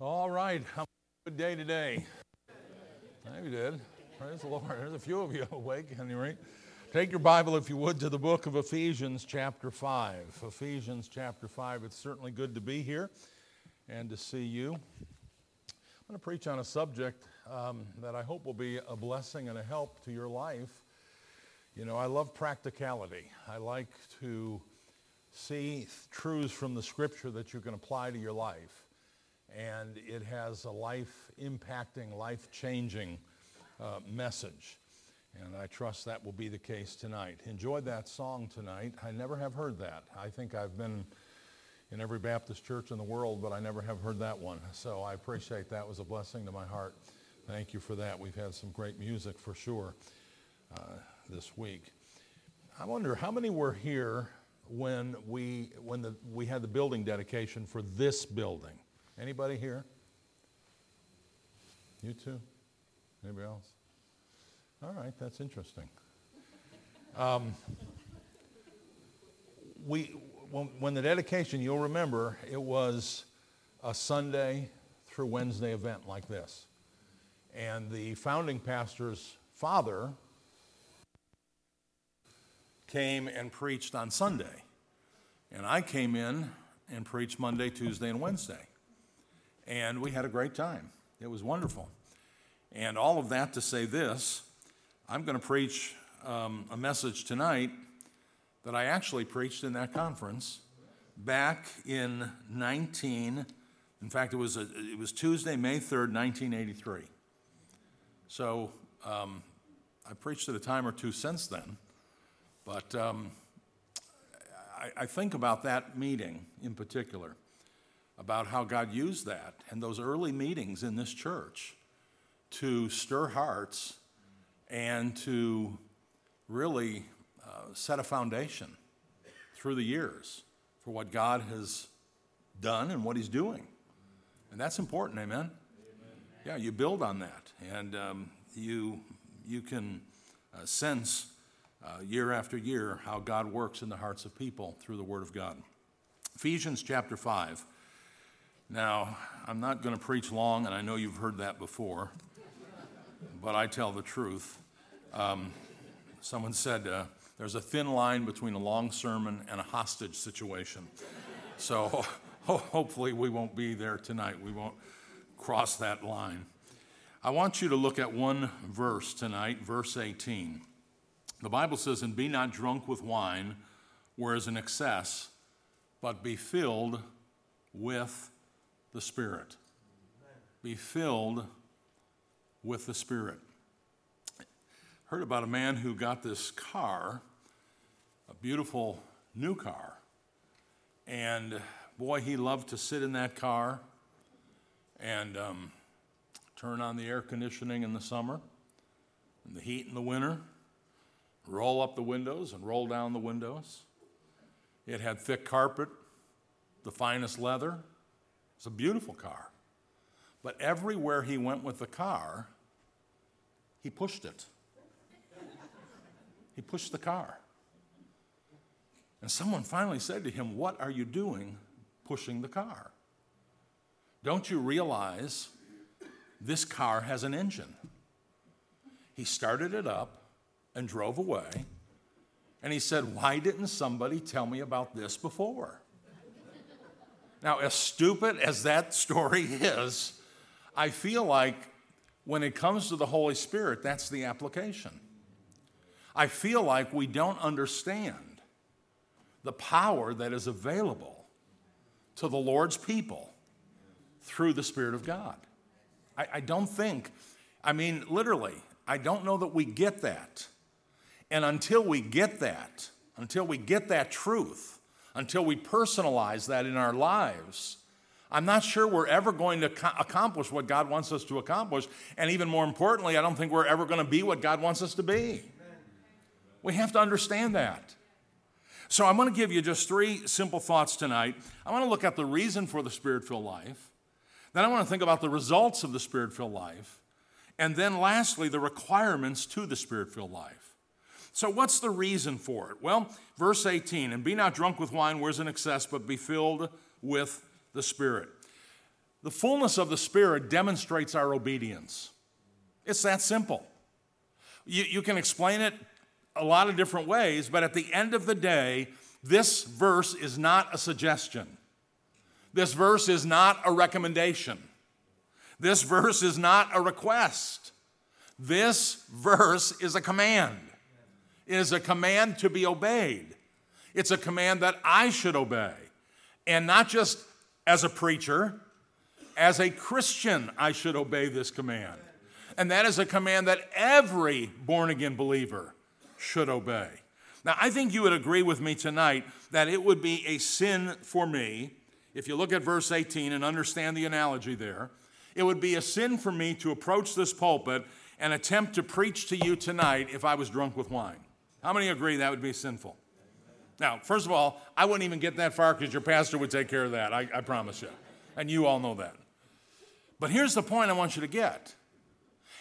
All right. Good day today? you did. Praise the Lord. There's a few of you awake, at any rate. Take your Bible, if you would, to the book of Ephesians, chapter 5. Ephesians, chapter 5. It's certainly good to be here and to see you. I'm going to preach on a subject um, that I hope will be a blessing and a help to your life. You know, I love practicality. I like to see truths from the scripture that you can apply to your life and it has a life impacting, life changing uh, message. And I trust that will be the case tonight. Enjoyed that song tonight. I never have heard that. I think I've been in every Baptist church in the world, but I never have heard that one. So I appreciate that. It was a blessing to my heart. Thank you for that. We've had some great music for sure uh, this week. I wonder how many were here when we when the, we had the building dedication for this building. Anybody here? You too? Anybody else? All right, that's interesting. Um, we, when, when the dedication, you'll remember, it was a Sunday through Wednesday event like this. And the founding pastor's father came and preached on Sunday. And I came in and preached Monday, Tuesday, and Wednesday and we had a great time. It was wonderful. And all of that to say this I'm going to preach um, a message tonight that I actually preached in that conference back in 19, in fact, it was, a, it was Tuesday, May 3rd, 1983. So um, I preached at a time or two since then, but um, I, I think about that meeting in particular about how God used that and those early meetings in this church to stir hearts and to really uh, set a foundation through the years for what God has done and what He's doing. And that's important, amen? amen. Yeah, you build on that and um, you, you can uh, sense uh, year after year how God works in the hearts of people through the Word of God. Ephesians chapter 5. Now, I'm not going to preach long, and I know you've heard that before, but I tell the truth. Um, someone said uh, there's a thin line between a long sermon and a hostage situation. So ho- hopefully we won't be there tonight. We won't cross that line. I want you to look at one verse tonight, verse 18. The Bible says, And be not drunk with wine, whereas in excess, but be filled with the Spirit. Be filled with the Spirit. Heard about a man who got this car, a beautiful new car, and boy, he loved to sit in that car and um, turn on the air conditioning in the summer and the heat in the winter, roll up the windows and roll down the windows. It had thick carpet, the finest leather. It's a beautiful car. But everywhere he went with the car, he pushed it. he pushed the car. And someone finally said to him, What are you doing pushing the car? Don't you realize this car has an engine? He started it up and drove away. And he said, Why didn't somebody tell me about this before? Now, as stupid as that story is, I feel like when it comes to the Holy Spirit, that's the application. I feel like we don't understand the power that is available to the Lord's people through the Spirit of God. I, I, don't think, I mean, literally, I don't know that we get that. And until we get that, until we get that truth, until we personalize that in our lives, I'm not sure we're ever going to accomplish what God wants us to accomplish. And even more importantly, I don't think we're ever going to be what God wants us to be. We have to understand that. So I'm going to give you just three simple thoughts tonight. I want to look at the reason for the spirit filled life. Then I want to think about the results of the spirit filled life. And then lastly, the requirements to the spirit filled life. So, what's the reason for it? Well, verse 18, and be not drunk with wine, where's in excess, but be filled with the Spirit. The fullness of the Spirit demonstrates our obedience. It's that simple. You, you can explain it a lot of different ways, but at the end of the day, this verse is not a suggestion. This verse is not a recommendation. This verse is not a request. This verse is a command. It is a command to be obeyed. It's a command that I should obey. And not just as a preacher, as a Christian, I should obey this command. And that is a command that every born again believer should obey. Now, I think you would agree with me tonight that it would be a sin for me, if you look at verse 18 and understand the analogy there, it would be a sin for me to approach this pulpit and attempt to preach to you tonight if I was drunk with wine. How many agree that would be sinful? Now, first of all, I wouldn't even get that far because your pastor would take care of that, I, I promise you. And you all know that. But here's the point I want you to get.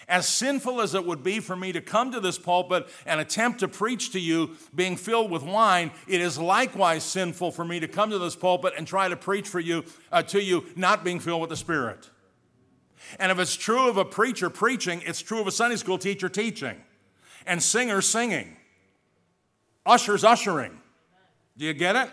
As sinful as it would be for me to come to this pulpit and attempt to preach to you being filled with wine, it is likewise sinful for me to come to this pulpit and try to preach for you uh, to you not being filled with the Spirit. And if it's true of a preacher preaching, it's true of a Sunday school teacher teaching, and singers singing, ushers ushering. Do you get it?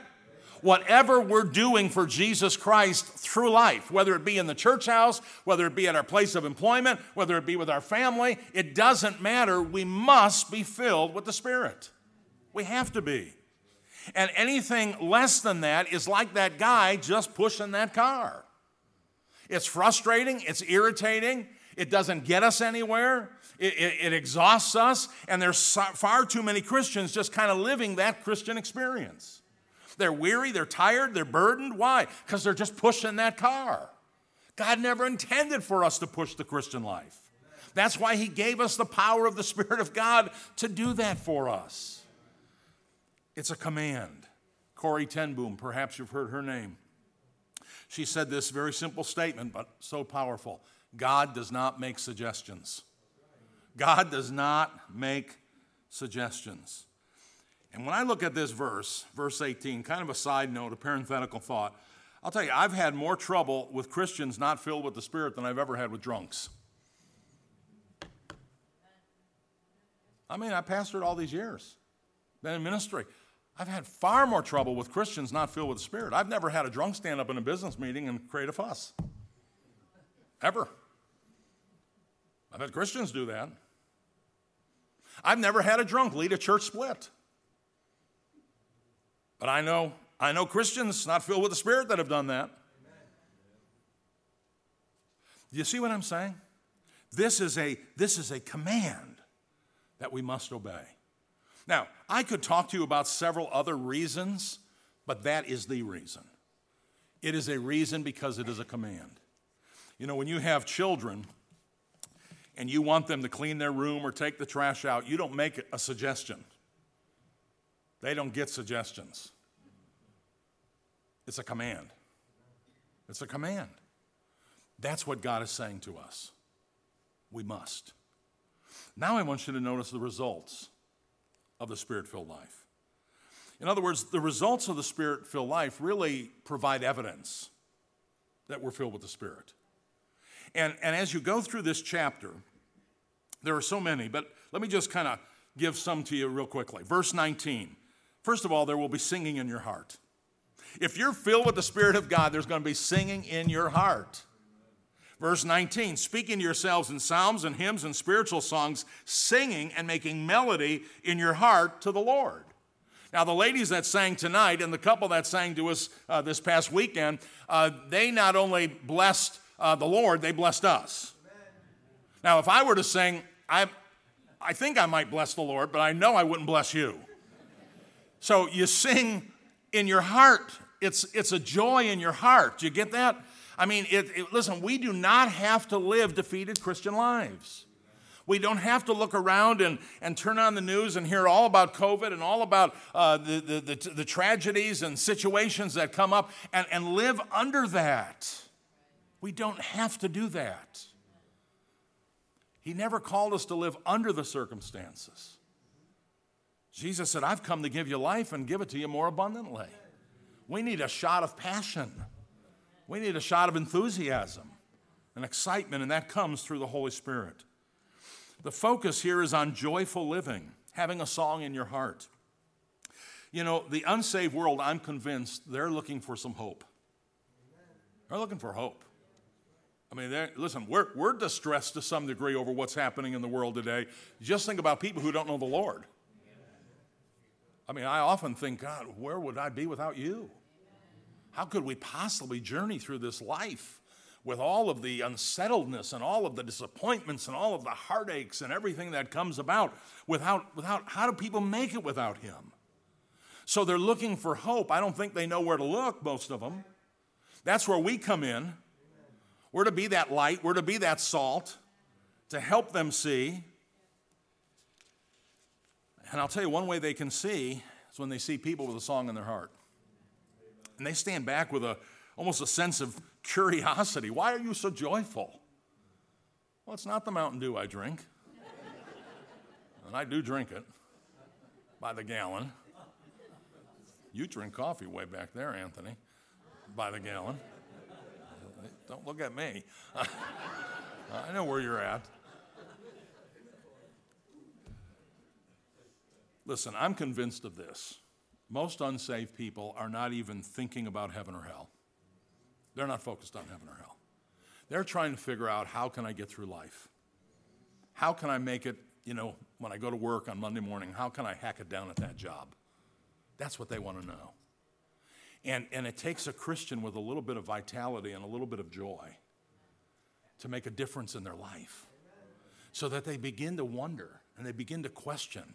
Whatever we're doing for Jesus Christ through life, whether it be in the church house, whether it be at our place of employment, whether it be with our family, it doesn't matter. We must be filled with the Spirit. We have to be. And anything less than that is like that guy just pushing that car. It's frustrating, it's irritating, it doesn't get us anywhere, it, it, it exhausts us, and there's far too many Christians just kind of living that Christian experience. They're weary, they're tired, they're burdened. Why? Because they're just pushing that car. God never intended for us to push the Christian life. That's why He gave us the power of the Spirit of God to do that for us. It's a command. Corrie ten Boom, perhaps you've heard her name. She said this very simple statement, but so powerful God does not make suggestions. God does not make suggestions. And when I look at this verse, verse 18, kind of a side note, a parenthetical thought, I'll tell you, I've had more trouble with Christians not filled with the Spirit than I've ever had with drunks. I mean, I pastored all these years, been in ministry. I've had far more trouble with Christians not filled with the Spirit. I've never had a drunk stand up in a business meeting and create a fuss. Ever. I've had Christians do that. I've never had a drunk lead a church split. But I know, I know Christians not filled with the Spirit that have done that. Do you see what I'm saying? This is a, this is a command that we must obey. Now, I could talk to you about several other reasons, but that is the reason. It is a reason because it is a command. You know, when you have children and you want them to clean their room or take the trash out, you don't make a suggestion. They don't get suggestions. It's a command. It's a command. That's what God is saying to us. We must. Now I want you to notice the results of the spirit filled life. In other words, the results of the spirit filled life really provide evidence that we're filled with the Spirit. And, and as you go through this chapter, there are so many, but let me just kind of give some to you real quickly. Verse 19. First of all, there will be singing in your heart. If you're filled with the Spirit of God, there's going to be singing in your heart. Verse 19, speaking to yourselves in psalms and hymns and spiritual songs, singing and making melody in your heart to the Lord. Now, the ladies that sang tonight and the couple that sang to us uh, this past weekend, uh, they not only blessed uh, the Lord, they blessed us. Now, if I were to sing, I, I think I might bless the Lord, but I know I wouldn't bless you. So you sing in your heart. It's, it's a joy in your heart. Do you get that? I mean, it, it, listen, we do not have to live defeated Christian lives. We don't have to look around and, and turn on the news and hear all about COVID and all about uh, the, the, the, the, tragedies and situations that come up and, and live under that. We don't have to do that. He never called us to live under the circumstances. Jesus said, I've come to give you life and give it to you more abundantly. We need a shot of passion. We need a shot of enthusiasm and excitement, and that comes through the Holy Spirit. The focus here is on joyful living, having a song in your heart. You know, the unsaved world, I'm convinced they're looking for some hope. They're looking for hope. I mean, listen, we're, we're distressed to some degree over what's happening in the world today. Just think about people who don't know the Lord. I mean, I often think, God, where would I be without you? How could we possibly journey through this life with all of the unsettledness and all of the disappointments and all of the heartaches and everything that comes about without, without how do people make it without Him? So they're looking for hope. I don't think they know where to look, most of them. That's where we come in. We're to be that light, we're to be that salt to help them see. And I'll tell you one way they can see is when they see people with a song in their heart. And they stand back with a almost a sense of curiosity. Why are you so joyful? Well, it's not the Mountain Dew I drink. and I do drink it by the gallon. You drink coffee way back there, Anthony, by the gallon. Don't look at me. I know where you're at. Listen, I'm convinced of this. Most unsaved people are not even thinking about heaven or hell. They're not focused on heaven or hell. They're trying to figure out how can I get through life? How can I make it, you know, when I go to work on Monday morning, how can I hack it down at that job? That's what they want to know. And, and it takes a Christian with a little bit of vitality and a little bit of joy to make a difference in their life so that they begin to wonder and they begin to question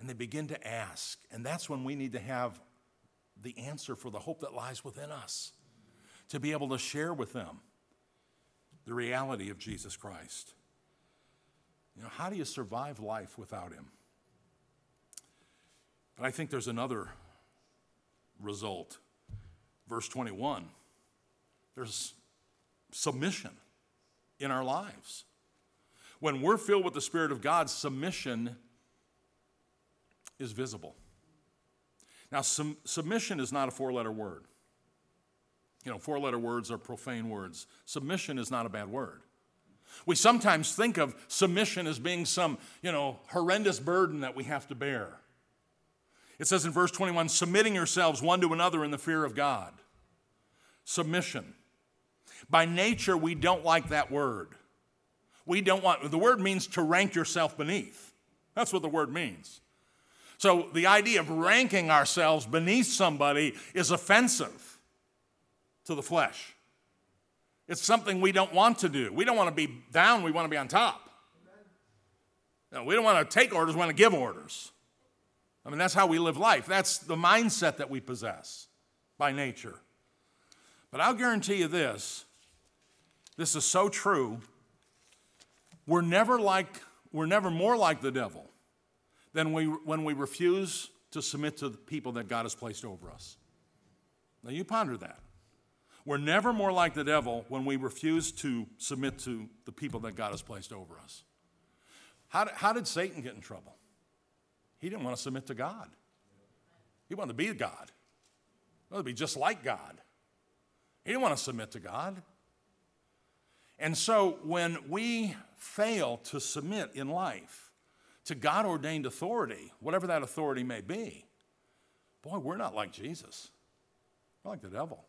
and they begin to ask. And that's when we need to have the answer for the hope that lies within us to be able to share with them the reality of Jesus Christ. You know, how do you survive life without Him? But I think there's another result. Verse 21 there's submission in our lives. When we're filled with the Spirit of God, submission is visible. Now, sum- submission is not a four letter word. You know, four letter words are profane words. Submission is not a bad word. We sometimes think of submission as being some, you know, horrendous burden that we have to bear. It says in verse 21 submitting yourselves one to another in the fear of God. Submission. By nature, we don't like that word. We don't want, the word means to rank yourself beneath. That's what the word means. So the idea of ranking ourselves beneath somebody is offensive to the flesh. It's something we don't want to do. We don't want to be down, we want to be on top. No, we don't want to take orders, we want to give orders. I mean, that's how we live life. That's the mindset that we possess by nature. But I'll guarantee you this this is so true. We're never like, we're never more like the devil than we, when we refuse to submit to the people that God has placed over us. Now, you ponder that. We're never more like the devil when we refuse to submit to the people that God has placed over us. How did, how did Satan get in trouble? He didn't want to submit to God. He wanted to be God. He wanted to be just like God. He didn't want to submit to God. And so when we fail to submit in life to God ordained authority, whatever that authority may be, boy, we're not like Jesus. We're like the devil.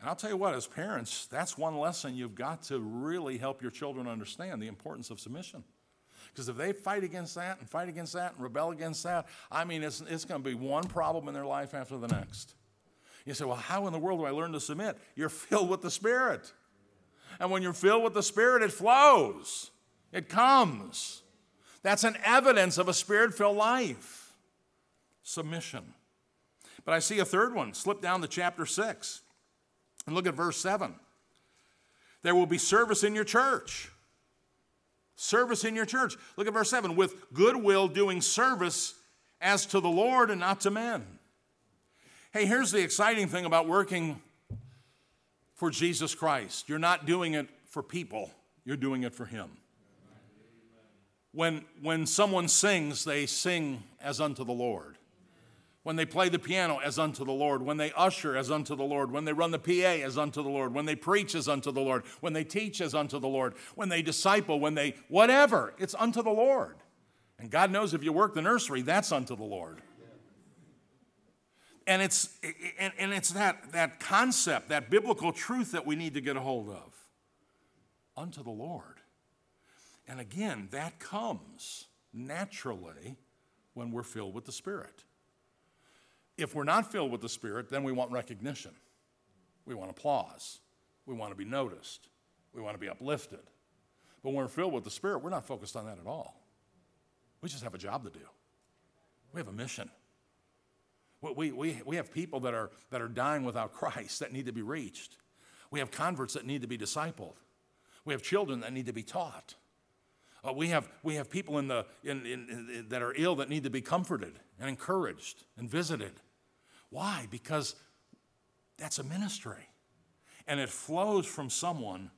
And I'll tell you what, as parents, that's one lesson you've got to really help your children understand the importance of submission. Because if they fight against that and fight against that and rebel against that, I mean, it's, it's going to be one problem in their life after the next. You say, well, how in the world do I learn to submit? You're filled with the Spirit. And when you're filled with the Spirit, it flows, it comes. That's an evidence of a spirit filled life. Submission. But I see a third one. Slip down to chapter 6 and look at verse 7. There will be service in your church. Service in your church. Look at verse 7 with goodwill doing service as to the Lord and not to men. Hey, here's the exciting thing about working for Jesus Christ you're not doing it for people, you're doing it for Him. When, when someone sings, they sing as unto the Lord. when they play the piano as unto the Lord, when they usher as unto the Lord, when they run the PA as unto the Lord, when they preach as unto the Lord, when they teach as unto the Lord, when they disciple, when they whatever, it's unto the Lord. And God knows if you work the nursery, that's unto the Lord. And it's, and, and it's that, that concept, that biblical truth that we need to get a hold of. Unto the Lord. And again, that comes naturally when we're filled with the Spirit. If we're not filled with the Spirit, then we want recognition. We want applause. We want to be noticed. We want to be uplifted. But when we're filled with the Spirit, we're not focused on that at all. We just have a job to do, we have a mission. We, we, we have people that are, that are dying without Christ that need to be reached. We have converts that need to be discipled. We have children that need to be taught. Uh, we, have, we have people in the, in, in, in, that are ill that need to be comforted and encouraged and visited. Why? Because that's a ministry. And it flows from someone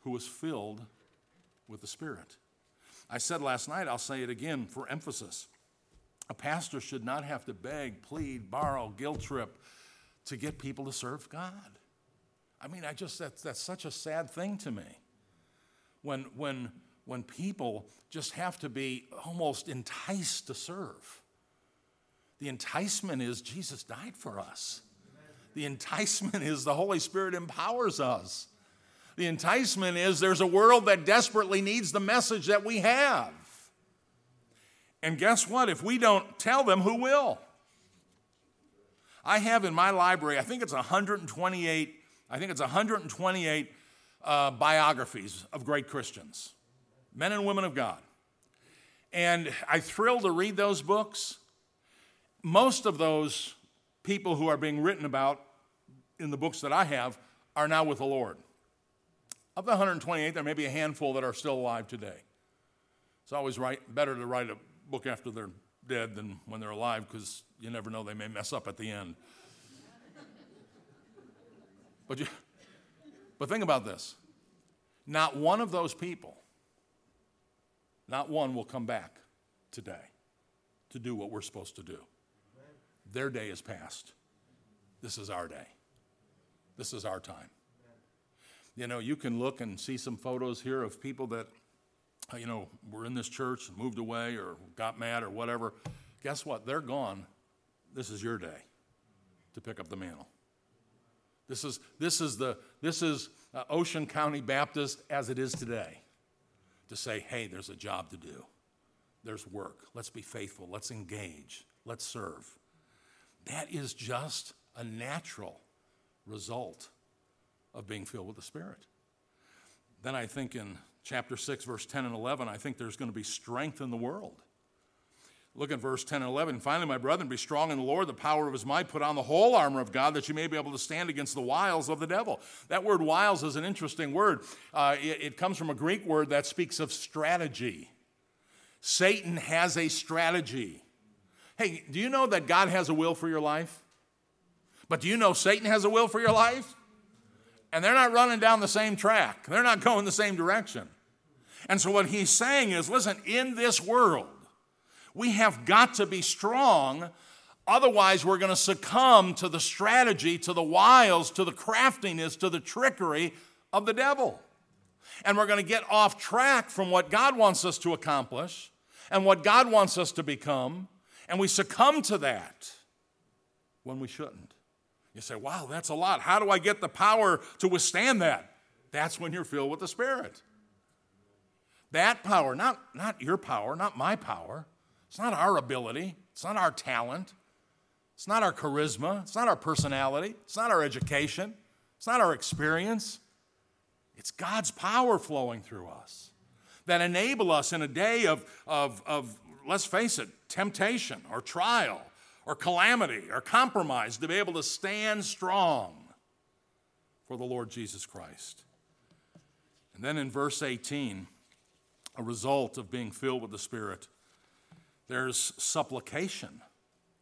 who is filled with the Spirit. I said last night, I'll say it again for emphasis. A pastor should not have to beg, plead, borrow, guilt trip to get people to serve God. I mean, I just, that's, that's such a sad thing to me. When, when, when people just have to be almost enticed to serve. The enticement is Jesus died for us. The enticement is the Holy Spirit empowers us. The enticement is there's a world that desperately needs the message that we have. And guess what? If we don't tell them, who will? I have in my library, I think it's 128, I think it's 128 uh, biographies of great Christians, men and women of God. And I thrill to read those books. Most of those people who are being written about in the books that I have are now with the Lord. Of the 128, there may be a handful that are still alive today. It's always right, better to write a book after they're dead than when they're alive because you never know, they may mess up at the end. but, you, but think about this not one of those people, not one will come back today to do what we're supposed to do. Their day is past. This is our day. This is our time. You know, you can look and see some photos here of people that you know, were in this church, and moved away, or got mad, or whatever, guess what? They're gone. This is your day to pick up the mantle. This is, this is, the, this is uh, Ocean County Baptist as it is today to say, hey, there's a job to do. There's work. Let's be faithful. Let's engage. Let's serve. That is just a natural result of being filled with the Spirit. Then I think in chapter 6, verse 10 and 11, I think there's going to be strength in the world. Look at verse 10 and 11. Finally, my brethren, be strong in the Lord, the power of his might. Put on the whole armor of God that you may be able to stand against the wiles of the devil. That word wiles is an interesting word. Uh, it, it comes from a Greek word that speaks of strategy. Satan has a strategy. Hey, do you know that God has a will for your life? But do you know Satan has a will for your life? And they're not running down the same track, they're not going the same direction. And so, what he's saying is listen, in this world, we have got to be strong. Otherwise, we're going to succumb to the strategy, to the wiles, to the craftiness, to the trickery of the devil. And we're going to get off track from what God wants us to accomplish and what God wants us to become. And we succumb to that when we shouldn't. You say, wow, that's a lot. How do I get the power to withstand that? That's when you're filled with the Spirit. That power, not, not your power, not my power. It's not our ability. It's not our talent. It's not our charisma. It's not our personality. It's not our education. It's not our experience. It's God's power flowing through us that enable us in a day of, of, of let's face it, temptation or trial or calamity or compromise to be able to stand strong for the Lord Jesus Christ. And then in verse 18, a result of being filled with the Spirit, there's supplication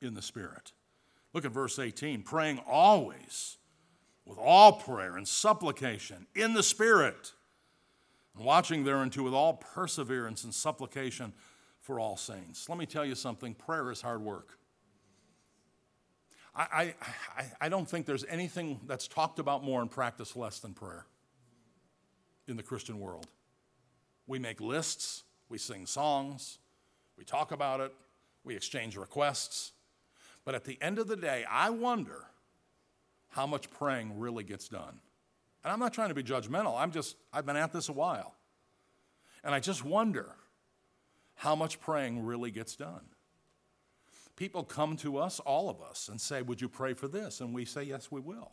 in the Spirit. Look at verse 18 praying always with all prayer and supplication in the Spirit, and watching thereunto with all perseverance and supplication for all saints. Let me tell you something prayer is hard work. I, I, I, don't think there's anything that's talked about more and practiced less than prayer in the Christian world. We make lists, we sing songs, we talk about it, we exchange requests. But at the end of the day, I wonder how much praying really gets done. And I'm not trying to be judgmental, I'm just, I've been at this a while. And I just wonder how much praying really gets done. People come to us, all of us, and say, Would you pray for this? And we say, Yes, we will.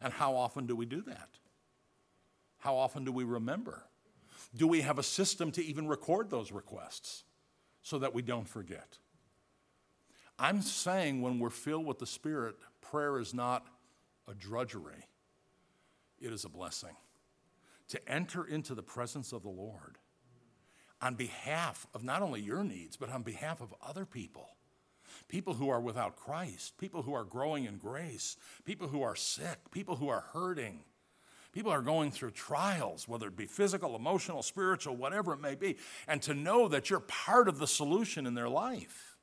And how often do we do that? How often do we remember? Do we have a system to even record those requests so that we don't forget? I'm saying when we're filled with the Spirit, prayer is not a drudgery, it is a blessing. To enter into the presence of the Lord on behalf of not only your needs, but on behalf of other people. People who are without Christ, people who are growing in grace, people who are sick, people who are hurting, people are going through trials, whether it be physical, emotional, spiritual, whatever it may be, and to know that you're part of the solution in their life.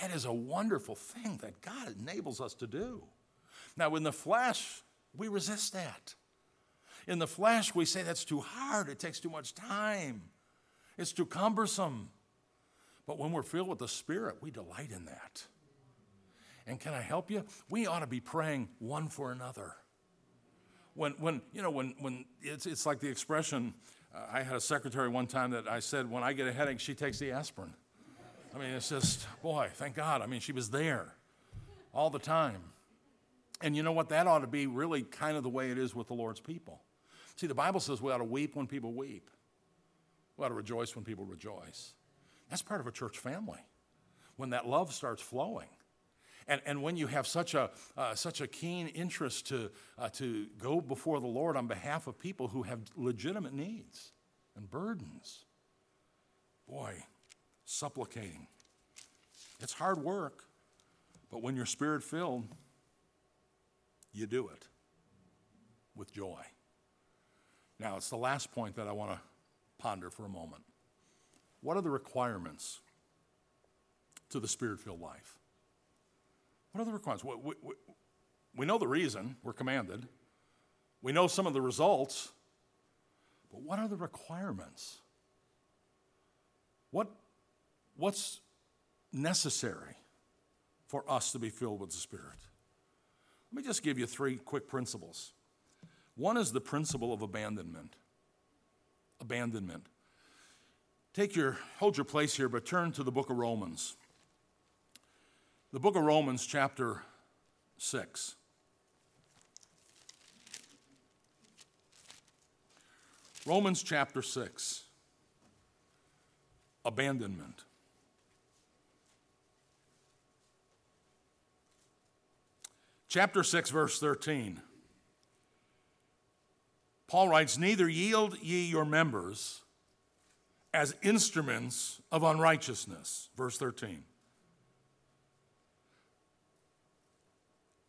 That is a wonderful thing that God enables us to do. Now, in the flesh, we resist that. In the flesh, we say that's too hard, it takes too much time, it's too cumbersome. But when we're filled with the Spirit, we delight in that. And can I help you? We ought to be praying one for another. When, when you know, when, when it's, it's like the expression, uh, I had a secretary one time that I said, when I get a headache, she takes the aspirin. I mean, it's just, boy, thank God. I mean, she was there all the time. And you know what? That ought to be really kind of the way it is with the Lord's people. See, the Bible says we ought to weep when people weep, we ought to rejoice when people rejoice. That's part of a church family when that love starts flowing. And, and when you have such a, uh, such a keen interest to, uh, to go before the Lord on behalf of people who have legitimate needs and burdens, boy, supplicating. It's hard work, but when you're spirit filled, you do it with joy. Now, it's the last point that I want to ponder for a moment. What are the requirements to the spirit filled life? What are the requirements? We, we, we, know the reason, we're commanded. We know some of the results, but what are the requirements? What, what's necessary for us to be filled with the Spirit? Let me just give you three quick principles. One is the principle of abandonment. Abandonment. Take your, hold your place here, but turn to the book of Romans. The book of Romans, chapter 6. Romans chapter 6. Abandonment. Chapter 6, verse 13. Paul writes, Neither yield ye your members as instruments of unrighteousness. Verse 13.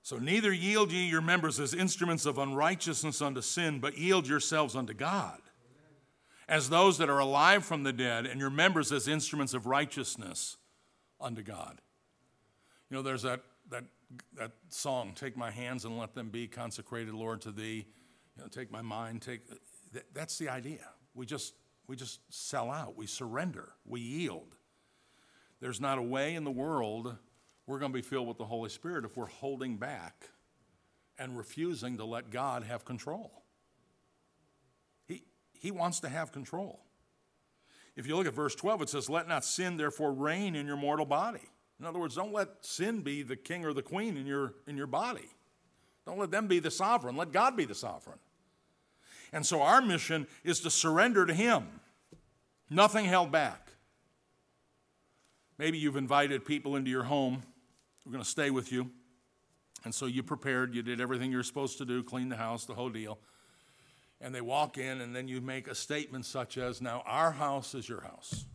So neither yield ye your members as instruments of unrighteousness unto sin, but yield yourselves unto God, as those that are alive from the dead, and your members as instruments of righteousness unto God. You know, there's that, that, that song, Take My Hands and Let Them Be Consecrated, Lord, to Thee. You know, take my mind, take. That, that's the idea. We just we just sell out, we surrender, we yield. There's not a way in the world we're going to be filled with the Holy Spirit if we're holding back and refusing to let God have control. He, he wants to have control. If you look at verse 12, it says, Let not sin therefore reign in your mortal body. In other words, don't let sin be the king or the queen in your, in your body. Don't let them be the sovereign. Let God be the sovereign. And so our mission is to surrender to Him, nothing held back. Maybe you've invited people into your home who are going to stay with you. And so you prepared, you did everything you're supposed to do, clean the house, the whole deal. And they walk in, and then you make a statement such as, Now, our house is your house.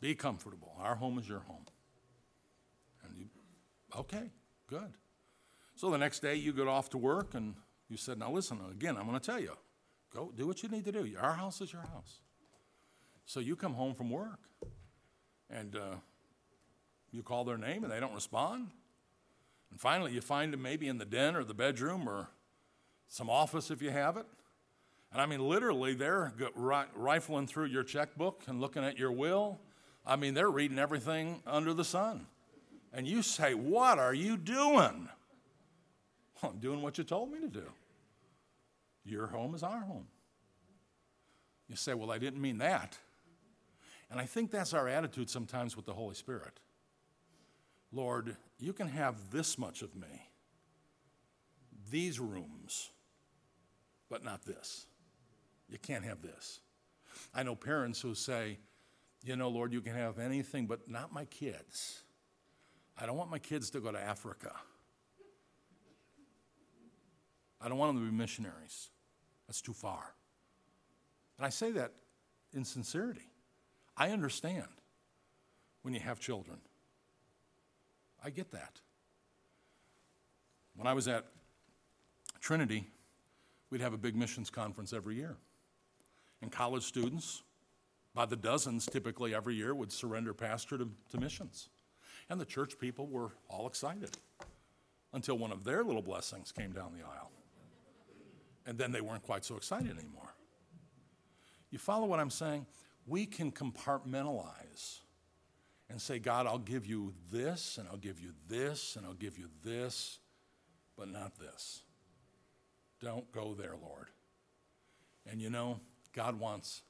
Be comfortable. Our home is your home. And you, okay, good. So the next day you get off to work and you said, Now listen, again, I'm going to tell you go do what you need to do. Our house is your house. So you come home from work and uh, you call their name and they don't respond. And finally, you find them maybe in the den or the bedroom or some office if you have it. And I mean, literally, they're rifling through your checkbook and looking at your will. I mean, they're reading everything under the sun. And you say, What are you doing? I'm doing what you told me to do. Your home is our home. You say, Well, I didn't mean that. And I think that's our attitude sometimes with the Holy Spirit. Lord, you can have this much of me, these rooms, but not this. You can't have this. I know parents who say, you know, Lord, you can have anything, but not my kids. I don't want my kids to go to Africa. I don't want them to be missionaries. That's too far. And I say that in sincerity. I understand when you have children. I get that. When I was at Trinity, we'd have a big missions conference every year. And college students, by the dozens typically every year, would surrender pastor to, to missions. And the church people were all excited until one of their little blessings came down the aisle. And then they weren't quite so excited anymore. You follow what I'm saying? We can compartmentalize and say, God, I'll give you this, and I'll give you this, and I'll give you this, but not this. Don't go there, Lord. And you know, God wants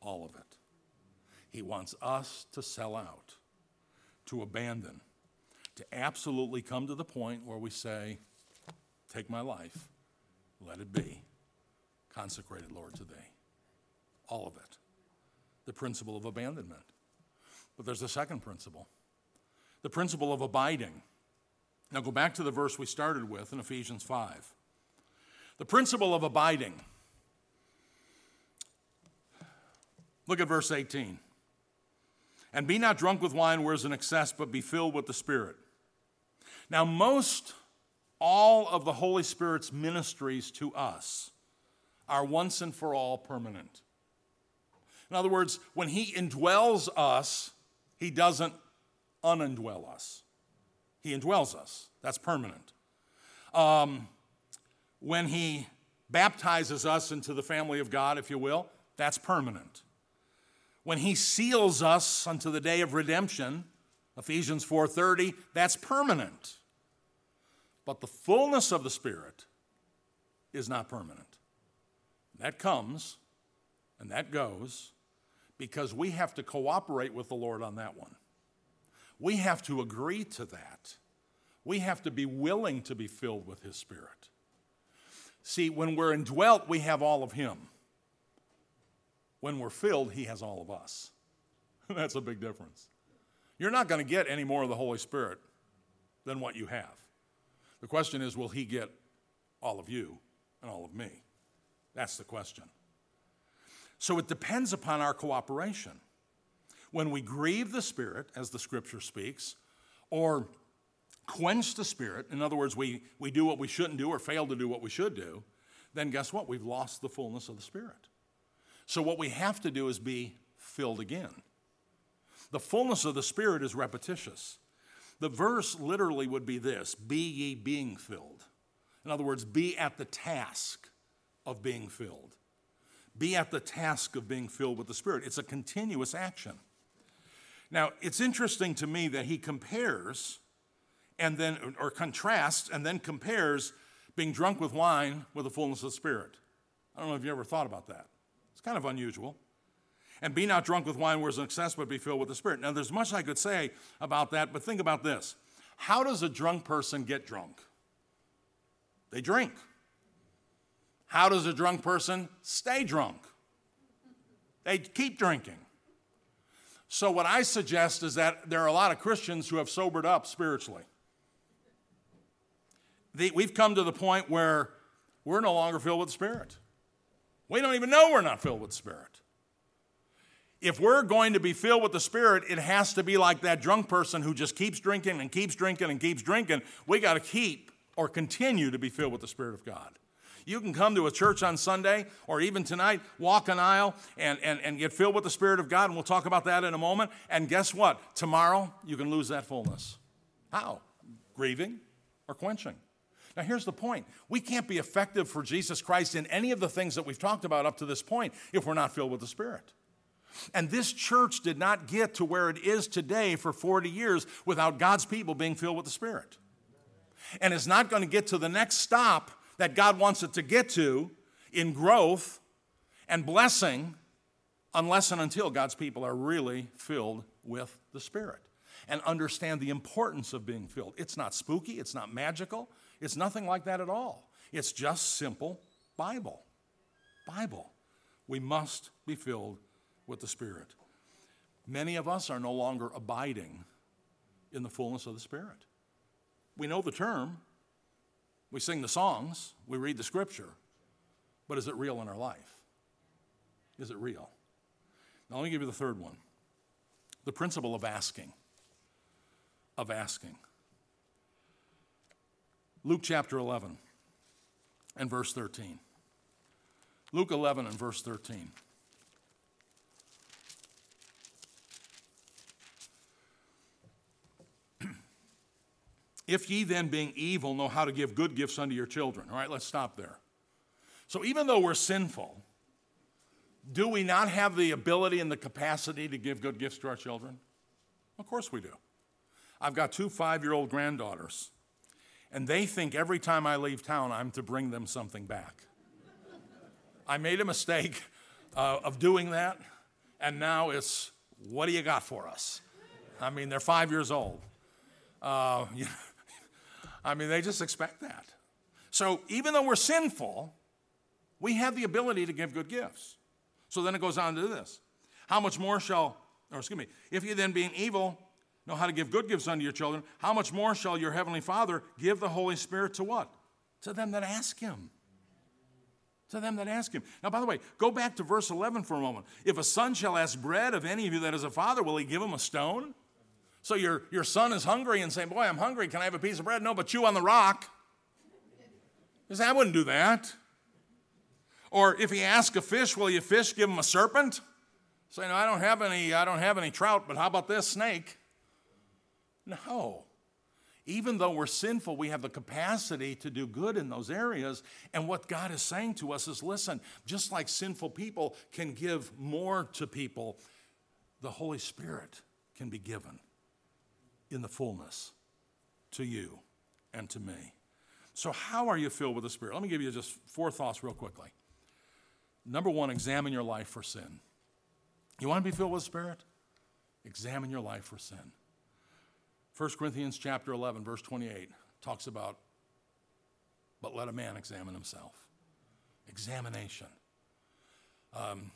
all of it. He wants us to sell out, to abandon, to absolutely come to the point where we say, Take my life, let it be. Consecrated, Lord, to thee. All of it. The principle of abandonment. But there's a second principle the principle of abiding. Now go back to the verse we started with in Ephesians 5. The principle of abiding. Look at verse 18. And be not drunk with wine where is an excess, but be filled with the Spirit. Now, most all of the Holy Spirit's ministries to us are once and for all permanent. In other words, when He indwells us, He doesn't unindwell us. He indwells us. That's permanent. Um, when He baptizes us into the family of God, if you will, that's permanent when he seals us unto the day of redemption, Ephesians 4:30, that's permanent. But the fullness of the Spirit is not permanent. That comes and that goes because we have to cooperate with the Lord on that one. We have to agree to that. We have to be willing to be filled with His Spirit. See, when we're indwelt, we have all of Him. When we're filled, He has all of us. That's a big difference. You're not going to get any more of the Holy Spirit than what you have. The question is, will He get all of you and all of me? That's the question. So it depends upon our cooperation. When we grieve the Spirit, as the scripture speaks, or quench the Spirit, in other words, we, we do what we shouldn't do or fail to do what we should do, then guess what? We've lost the fullness of the Spirit. So, what we have to do is be filled again. The fullness of the Spirit is repetitious. The verse literally would be this Be ye being filled. In other words, be at the task of being filled. Be at the task of being filled with the Spirit. It's a continuous action. Now, it's interesting to me that he compares and then, or contrasts and then compares being drunk with wine with the fullness of the Spirit. I don't know if you ever thought about that. It's kind of unusual. And be not drunk with wine where is excess, but be filled with the Spirit. Now, there's much I could say about that, but think about this. How does a drunk person get drunk? They drink. How does a drunk person stay drunk? They keep drinking. So, what I suggest is that there are a lot of Christians who have sobered up spiritually. we've come to the point where we're no longer filled with the Spirit. We don't even know we're not filled with Spirit. If we're going to be filled with the Spirit, it has to be like that drunk person who just keeps drinking and keeps drinking and keeps drinking. We got to keep or continue to be filled with the Spirit of God. You can come to a church on Sunday or even tonight, walk an aisle and, and, and get filled with the Spirit of God, and we'll talk about that in a moment. And guess what? Tomorrow, you can lose that fullness. How? Grieving, or quenching. Now, here's the point we can't be effective for Jesus Christ in any of the things that we've talked about up to this point if we're not filled with the Spirit. And this church did not get to where it is today for 40 years without God's people being filled with the Spirit. And it's not going to get to the next stop that God wants it to get to in growth and blessing unless and until God's people are really filled with the Spirit and understand the importance of being filled. It's not spooky, it's not magical, it's nothing like that at all. It's just simple Bible. Bible. We must be filled with the Spirit. Many of us are no longer abiding in the fullness of the Spirit. We know the term, we sing the songs, we read the scripture, but is it real in our life? Is it real? Now, let me give you the third one the principle of asking. Of asking. Luke chapter 11 and verse 13. Luke 11 and verse 13. If ye then, being evil, know how to give good gifts unto your children. All right, let's stop there. So, even though we're sinful, do we not have the ability and the capacity to give good gifts to our children? Of course we do. I've got two five year old granddaughters, and they think every time I leave town, I'm to bring them something back. I made a mistake uh, of doing that, and now it's, what do you got for us? I mean, they're five years old. Uh, you know, I mean, they just expect that. So even though we're sinful, we have the ability to give good gifts. So then it goes on to this. How much more shall, or excuse me, if you then being evil know how to give good gifts unto your children, how much more shall your heavenly Father give the Holy Spirit to what? To them that ask him. To them that ask him. Now, by the way, go back to verse 11 for a moment. If a son shall ask bread of any of you that is a father, will he give him a stone? So your, your son is hungry and saying, Boy, I'm hungry. Can I have a piece of bread? No, but chew on the rock. Because I wouldn't do that. Or if he asks a fish, will you fish give him a serpent? Say, no, I don't have any, I don't have any trout, but how about this snake? No. Even though we're sinful, we have the capacity to do good in those areas. And what God is saying to us is listen, just like sinful people can give more to people, the Holy Spirit can be given in the fullness to you and to me. So, how are you filled with the Spirit? Let me give you just four thoughts real quickly. Number one, examine your life for sin. You want to be filled with the Spirit? Examine your life for sin. 1 Corinthians chapter 11, verse 28 talks about, but let a man examine himself. Examination. Um,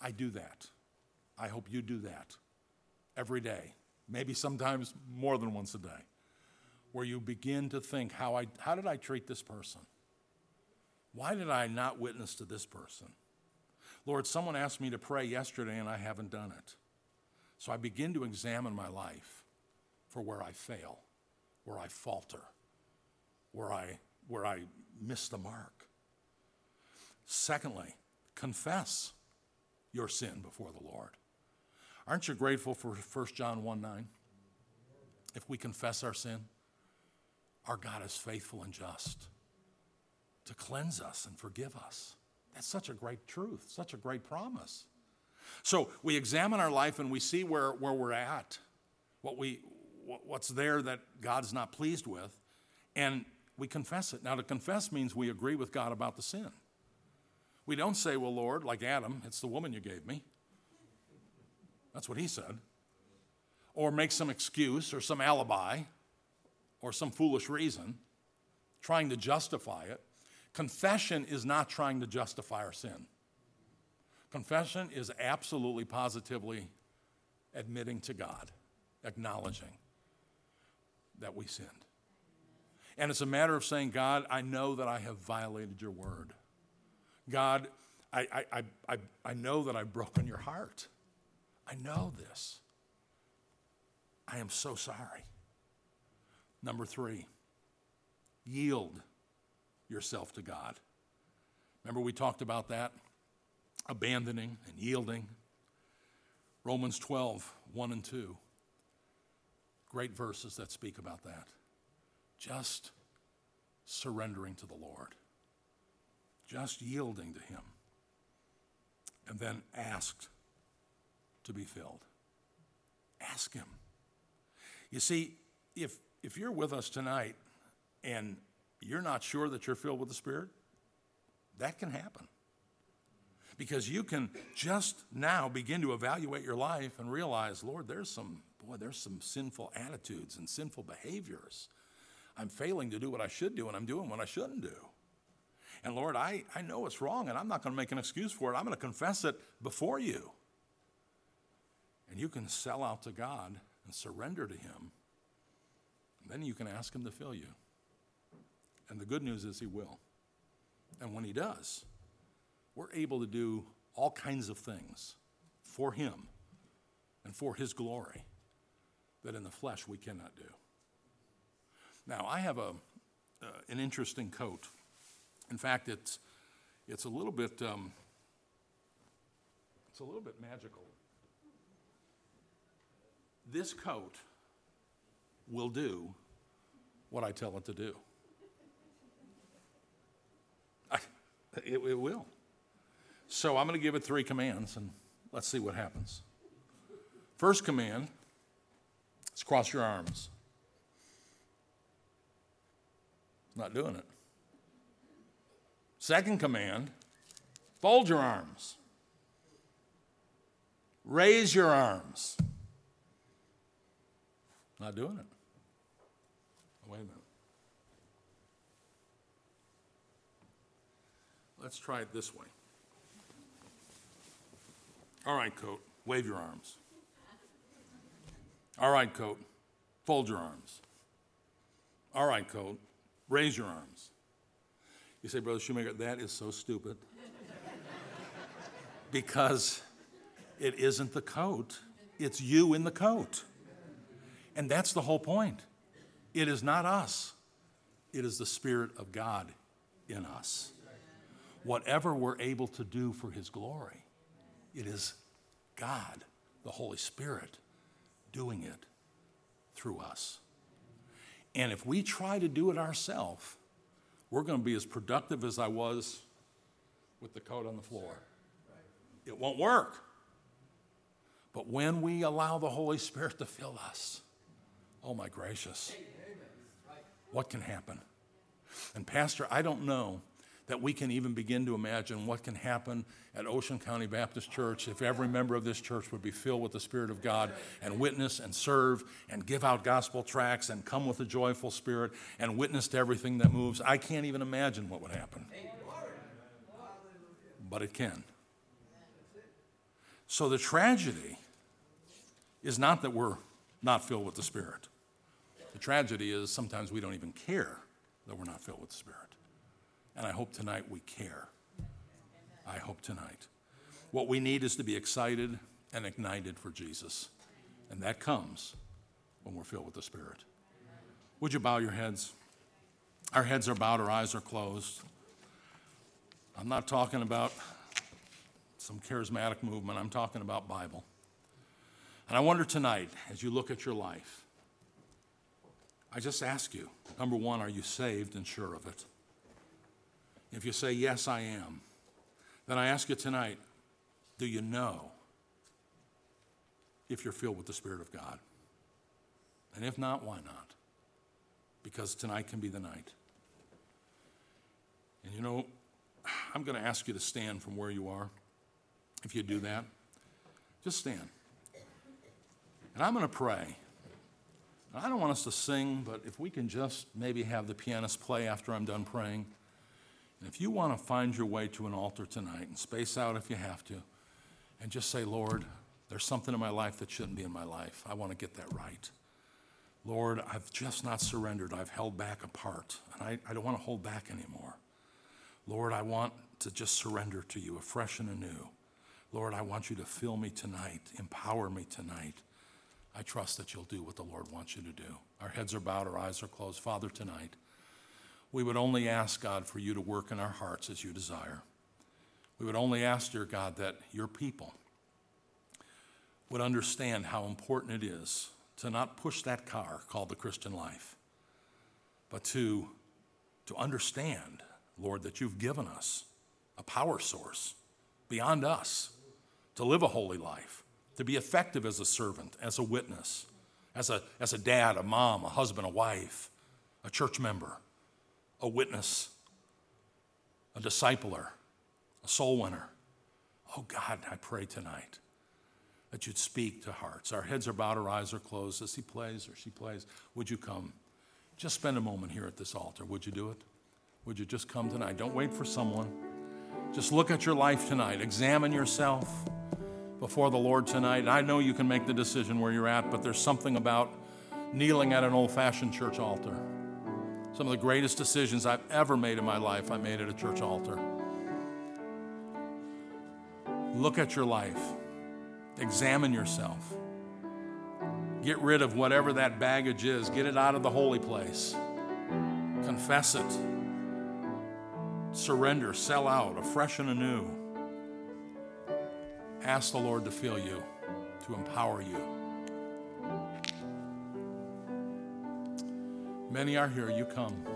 I do that. I hope you do that every day maybe sometimes more than once a day, where you begin to think, how, I, how did I treat this person? Why did I not witness to this person? Lord, someone asked me to pray yesterday and I haven't done it. So I begin to examine my life for where I fail, where I falter, where I, where I miss the mark. Secondly, confess your sin before the Lord. Aren't you grateful for 1 John 1 9? If we confess our sin, our God is faithful and just to cleanse us and forgive us. That's such a great truth, such a great promise. So we examine our life and we see where, where we're at, what we, what's there that God's not pleased with, and we confess it. Now, to confess means we agree with God about the sin. We don't say, Well, Lord, like Adam, it's the woman you gave me. That's what he said. Or make some excuse or some alibi or some foolish reason, trying to justify it. Confession is not trying to justify our sin. Confession is absolutely positively admitting to God, acknowledging that we sinned. And it's a matter of saying, God, I know that I have violated your word. God, I, I, I, I know that I've broken your heart. I know this. I am so sorry. Number three, yield yourself to God. Remember, we talked about that? Abandoning and yielding. Romans 12, 1 and 2. Great verses that speak about that. just surrendering to the Lord, just yielding to Him, and then asked to be filled. Ask Him. You see, if, if you're with us tonight and you're not sure that you're filled with the Spirit, that can happen. Because you can just now begin to evaluate your life and realize, Lord, there's some, boy, there's some sinful attitudes and sinful behaviors. I'm failing to do what I should do and I'm doing what I shouldn't do. And Lord, I, I know it's wrong and I'm not going to make an excuse for it. I'm going to confess it before you. And you can sell out to God and surrender to Him. Then you can ask Him to fill you. And the good news is He will. And when He does, we're able to do all kinds of things for Him and for His glory that in the flesh we cannot do. Now, I have a, uh, an interesting coat. In fact, it's, it's a little bit, um, it's a little bit magical. This coat will do what I tell it to do. I, it, it will. So I'm going to give it three commands and let's see what happens. First command is cross your arms. Not doing it. Second command fold your arms. Raise your arms. Not doing it. Wait a minute. Let's try it this way. All right, coat, wave your arms. All right, coat, fold your arms. All right, coat, raise your arms. You say, Brother Shoemaker, that is so stupid. because it isn't the coat, it's you in the coat. And that's the whole point. It is not us, it is the Spirit of God in us. Whatever we're able to do for His glory, it is God, the Holy Spirit, doing it through us. And if we try to do it ourselves, we're going to be as productive as I was with the coat on the floor. It won't work. But when we allow the Holy Spirit to fill us, oh my gracious, what can happen? And, Pastor, I don't know that we can even begin to imagine what can happen at Ocean County Baptist Church if every member of this church would be filled with the Spirit of God and witness and serve and give out gospel tracts and come with a joyful spirit and witness to everything that moves. I can't even imagine what would happen. But it can. So the tragedy is not that we're not filled with the Spirit. The tragedy is sometimes we don't even care that we're not filled with the Spirit. And I hope tonight we care. I hope tonight. What we need is to be excited and ignited for Jesus. And that comes when we're filled with the Spirit. Would you bow your heads? Our heads are bowed, our eyes are closed. I'm not talking about some charismatic movement, I'm talking about Bible. And I wonder tonight, as you look at your life, I just ask you number one, are you saved and sure of it? If you say, Yes, I am, then I ask you tonight, do you know if you're filled with the Spirit of God? And if not, why not? Because tonight can be the night. And you know, I'm going to ask you to stand from where you are. If you do that, just stand. And I'm going to pray. I don't want us to sing, but if we can just maybe have the pianist play after I'm done praying. And if you want to find your way to an altar tonight and space out if you have to, and just say, Lord, there's something in my life that shouldn't be in my life. I want to get that right. Lord, I've just not surrendered. I've held back a part, and I, I don't want to hold back anymore. Lord, I want to just surrender to you afresh and anew. Lord, I want you to fill me tonight, empower me tonight. I trust that you'll do what the Lord wants you to do. Our heads are bowed, our eyes are closed. Father, tonight, we would only ask, God, for you to work in our hearts as you desire. We would only ask, dear God, that your people would understand how important it is to not push that car called the Christian life, but to, to understand, Lord, that you've given us a power source beyond us to live a holy life, to be effective as a servant, as a witness, as a, as a dad, a mom, a husband, a wife, a church member, a witness, a discipler, a soul winner. Oh God, I pray tonight that you'd speak to hearts. Our heads are bowed, our eyes are closed as he plays or she plays. Would you come? Just spend a moment here at this altar. Would you do it? Would you just come tonight? Don't wait for someone. Just look at your life tonight. Examine yourself before the Lord tonight. I know you can make the decision where you're at, but there's something about kneeling at an old fashioned church altar. Some of the greatest decisions I've ever made in my life, I made at a church altar. Look at your life, examine yourself. Get rid of whatever that baggage is, get it out of the holy place. Confess it. Surrender, sell out, afresh and anew. Ask the Lord to fill you, to empower you. Many are here, you come.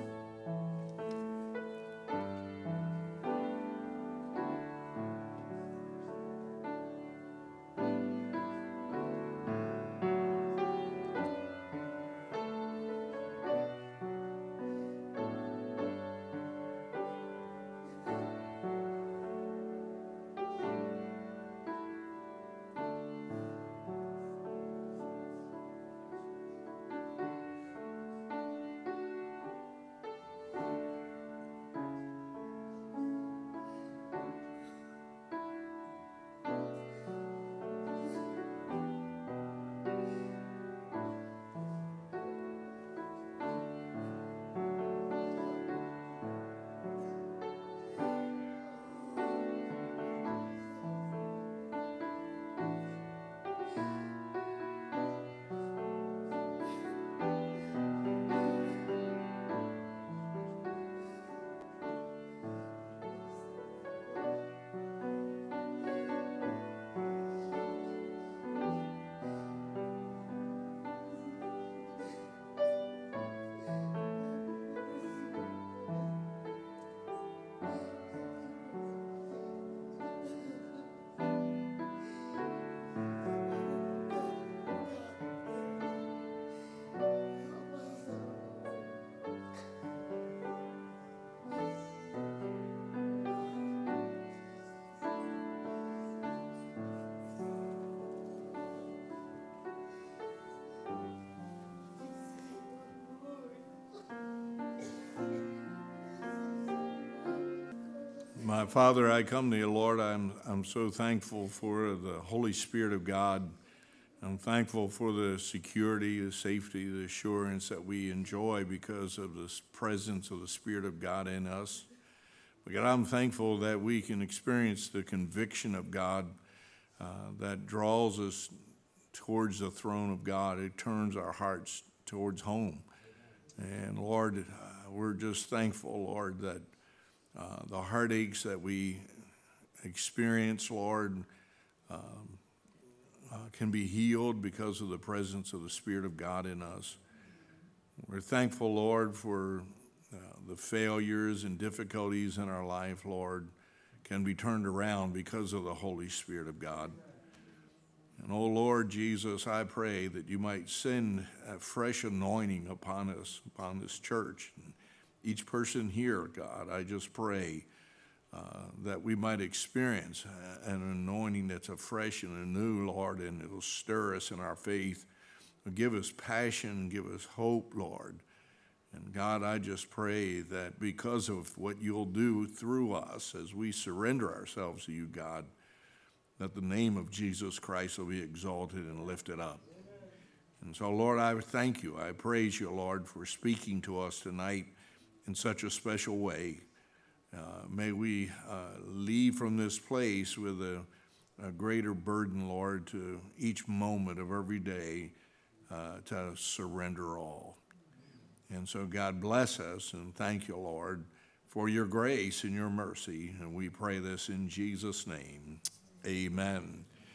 My Father, I come to you, Lord. I'm, I'm so thankful for the Holy Spirit of God. I'm thankful for the security, the safety, the assurance that we enjoy because of the presence of the Spirit of God in us. But God, I'm thankful that we can experience the conviction of God uh, that draws us towards the throne of God. It turns our hearts towards home. And Lord, uh, we're just thankful, Lord, that uh, the heartaches that we experience, Lord, um, uh, can be healed because of the presence of the Spirit of God in us. We're thankful, Lord, for uh, the failures and difficulties in our life, Lord, can be turned around because of the Holy Spirit of God. And oh Lord Jesus, I pray that you might send a fresh anointing upon us, upon this church, each person here, God. I just pray uh, that we might experience an anointing that's a fresh and anew, Lord, and it'll stir us in our faith. Give us passion, give us hope, Lord. And God, I just pray that because of what you'll do through us as we surrender ourselves to you, God, that the name of Jesus Christ will be exalted and lifted up. And so, Lord, I thank you. I praise you, Lord, for speaking to us tonight in such a special way. Uh, may we uh, leave from this place with a, a, greater burden, Lord, to each moment of every day uh, to surrender all. And so, God bless us and thank you, Lord, for your grace and your mercy. And we pray this in Jesus' name. Amen.